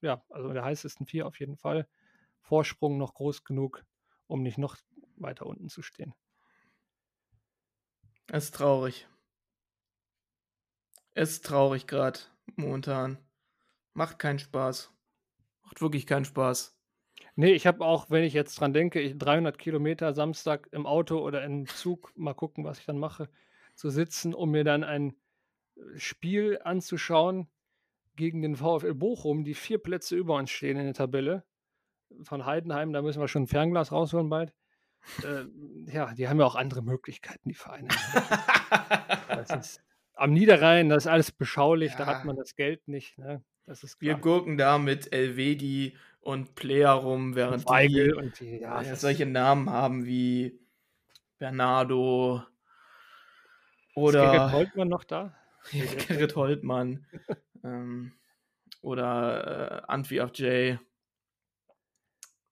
ja, also der heißesten vier auf jeden Fall. Vorsprung noch groß genug, um nicht noch weiter unten zu stehen. Es ist traurig. Es ist traurig gerade momentan. Macht keinen Spaß. Macht wirklich keinen Spaß. Nee, ich habe auch, wenn ich jetzt dran denke, ich 300 Kilometer Samstag im Auto oder im Zug, mal gucken, was ich dann mache, zu sitzen, um mir dann ein äh, Spiel anzuschauen gegen den VfL Bochum, die vier Plätze über uns stehen in der Tabelle. Von Heidenheim, da müssen wir schon ein Fernglas rausholen bald. äh, ja, die haben ja auch andere Möglichkeiten, die Vereine. das ist, am Niederrhein, das ist alles beschaulich, ja. da hat man das Geld nicht. Ne? Das ist Wir gurken da mit Elvedi und Player rum, während Weigel die, und die ja, ja, solche Namen haben wie Bernardo oder. Ist Gerrit Holtmann noch da? Ja, Gerrit Holtmann. ähm, oder äh, Antwi J.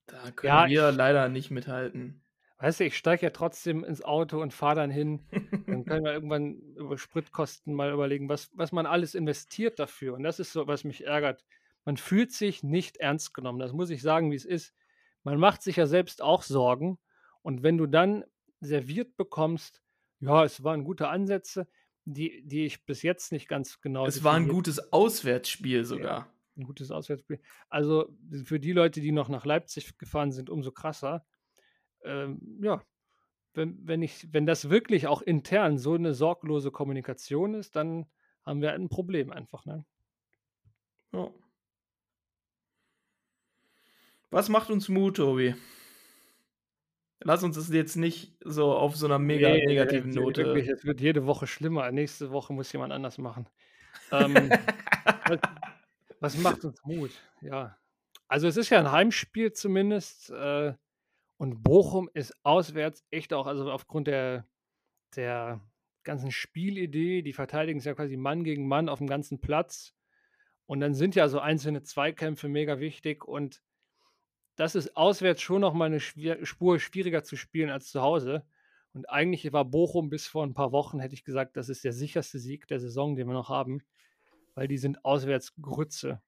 Da können ja, wir leider nicht mithalten. Weißt du, ich steige ja trotzdem ins Auto und fahre dann hin. dann können wir irgendwann über Spritkosten mal überlegen, was, was man alles investiert dafür. Und das ist so, was mich ärgert. Man fühlt sich nicht ernst genommen. Das muss ich sagen, wie es ist. Man macht sich ja selbst auch Sorgen. Und wenn du dann serviert bekommst, ja, es waren gute Ansätze, die, die ich bis jetzt nicht ganz genau. Es war ein gutes Auswärtsspiel sogar. Ja, ein gutes Auswärtsspiel. Also für die Leute, die noch nach Leipzig gefahren sind, umso krasser. Ähm, ja, wenn, wenn, ich, wenn das wirklich auch intern so eine sorglose Kommunikation ist, dann haben wir ein Problem einfach. Ne? Ja. Was macht uns Mut, Tobi? Lass uns das jetzt nicht so auf so einer mega nee, negativen Note. Wirklich, es wird jede Woche schlimmer. Nächste Woche muss jemand anders machen. Ähm, was, was, macht uns Mut? Ja. Also es ist ja ein Heimspiel zumindest. Äh, und Bochum ist auswärts echt auch, also aufgrund der, der ganzen Spielidee, die verteidigen es ja quasi Mann gegen Mann auf dem ganzen Platz. Und dann sind ja so einzelne Zweikämpfe mega wichtig und das ist auswärts schon noch mal eine Spur schwieriger zu spielen als zu Hause. Und eigentlich war Bochum bis vor ein paar Wochen, hätte ich gesagt, das ist der sicherste Sieg der Saison, den wir noch haben, weil die sind auswärts Grütze.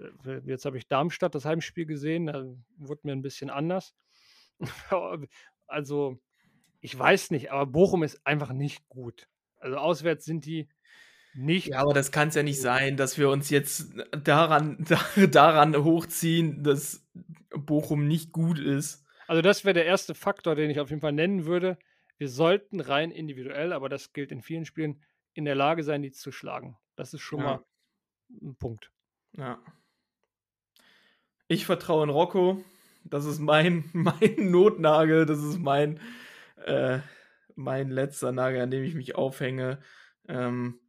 Äh, jetzt habe ich Darmstadt das Heimspiel gesehen, da wurde mir ein bisschen anders. also, ich weiß nicht, aber Bochum ist einfach nicht gut. Also auswärts sind die nicht. Ja, aber das kann es ja nicht sein, dass wir uns jetzt daran, daran hochziehen, dass Bochum nicht gut ist. Also das wäre der erste Faktor, den ich auf jeden Fall nennen würde. Wir sollten rein individuell, aber das gilt in vielen Spielen, in der Lage sein, die zu schlagen. Das ist schon ja. mal ein Punkt. Ja. Ich vertraue in Rocco. Das ist mein, mein Notnagel. Das ist mein, äh, mein letzter Nagel, an dem ich mich aufhänge. Ähm,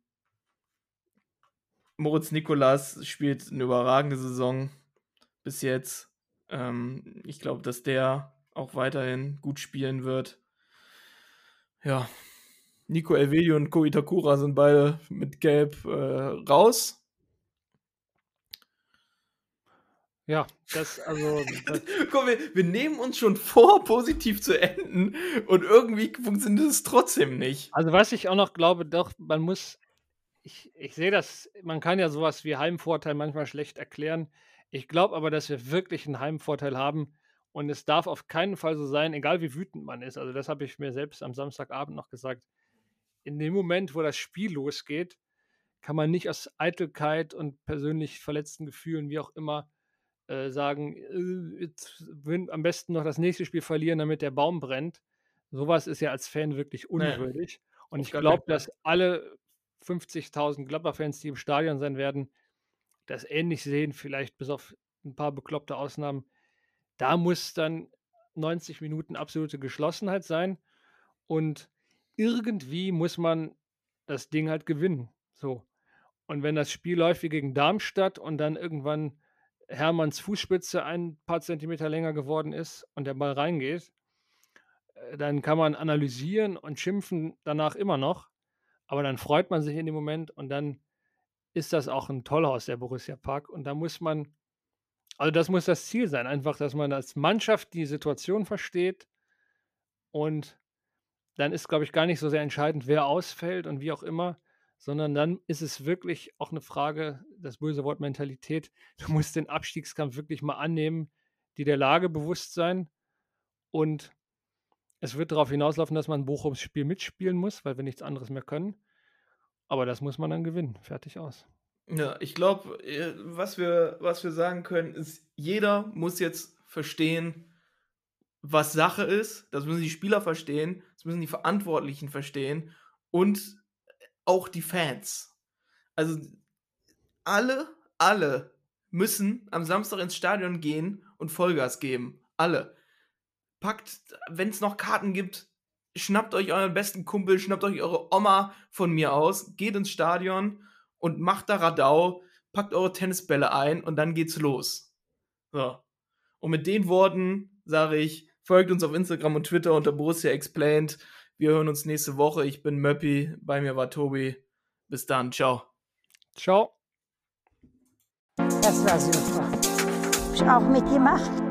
Moritz Nikolas spielt eine überragende Saison bis jetzt. Ähm, ich glaube, dass der auch weiterhin gut spielen wird. Ja, Nico Elvedi und Ko Itakura sind beide mit Gelb äh, raus. Ja, das, also. Das Komm, wir, wir nehmen uns schon vor, positiv zu enden und irgendwie funktioniert es trotzdem nicht. also, was ich auch noch glaube, doch, man muss. Ich, ich sehe das, man kann ja sowas wie Heimvorteil manchmal schlecht erklären. Ich glaube aber, dass wir wirklich einen Heimvorteil haben. Und es darf auf keinen Fall so sein, egal wie wütend man ist. Also, das habe ich mir selbst am Samstagabend noch gesagt. In dem Moment, wo das Spiel losgeht, kann man nicht aus Eitelkeit und persönlich verletzten Gefühlen, wie auch immer, äh, sagen, äh, jetzt am besten noch das nächste Spiel verlieren, damit der Baum brennt. Sowas ist ja als Fan wirklich unwürdig. Und auf ich glaube, dass alle 50.000 Gladbach-Fans, die im Stadion sein werden, das ähnlich sehen, vielleicht bis auf ein paar bekloppte Ausnahmen. Da muss dann 90 Minuten absolute Geschlossenheit sein und irgendwie muss man das Ding halt gewinnen. So. Und wenn das Spiel läuft wie gegen Darmstadt und dann irgendwann Hermanns Fußspitze ein paar Zentimeter länger geworden ist und der Ball reingeht, äh, dann kann man analysieren und schimpfen danach immer noch. Aber dann freut man sich in dem Moment und dann ist das auch ein Tollhaus, der Borussia Park. Und da muss man, also das muss das Ziel sein, einfach, dass man als Mannschaft die Situation versteht und dann ist, glaube ich, gar nicht so sehr entscheidend, wer ausfällt und wie auch immer, sondern dann ist es wirklich auch eine Frage, das böse Wort Mentalität. Du musst den Abstiegskampf wirklich mal annehmen, die der Lage bewusst sein und es wird darauf hinauslaufen, dass man Bochums Spiel mitspielen muss, weil wir nichts anderes mehr können. Aber das muss man dann gewinnen. Fertig aus. Ja, ich glaube, was wir, was wir sagen können, ist, jeder muss jetzt verstehen, was Sache ist. Das müssen die Spieler verstehen, das müssen die Verantwortlichen verstehen und auch die Fans. Also alle, alle müssen am Samstag ins Stadion gehen und Vollgas geben. Alle. Packt, wenn es noch Karten gibt, schnappt euch euren besten Kumpel, schnappt euch eure Oma von mir aus, geht ins Stadion und macht da Radau, packt eure Tennisbälle ein und dann geht's los. So. Und mit den Worten sage ich, folgt uns auf Instagram und Twitter unter Borussia Explained. Wir hören uns nächste Woche. Ich bin Möppi, bei mir war Tobi. Bis dann, ciao. Ciao. Das war super. Hab ich auch mitgemacht.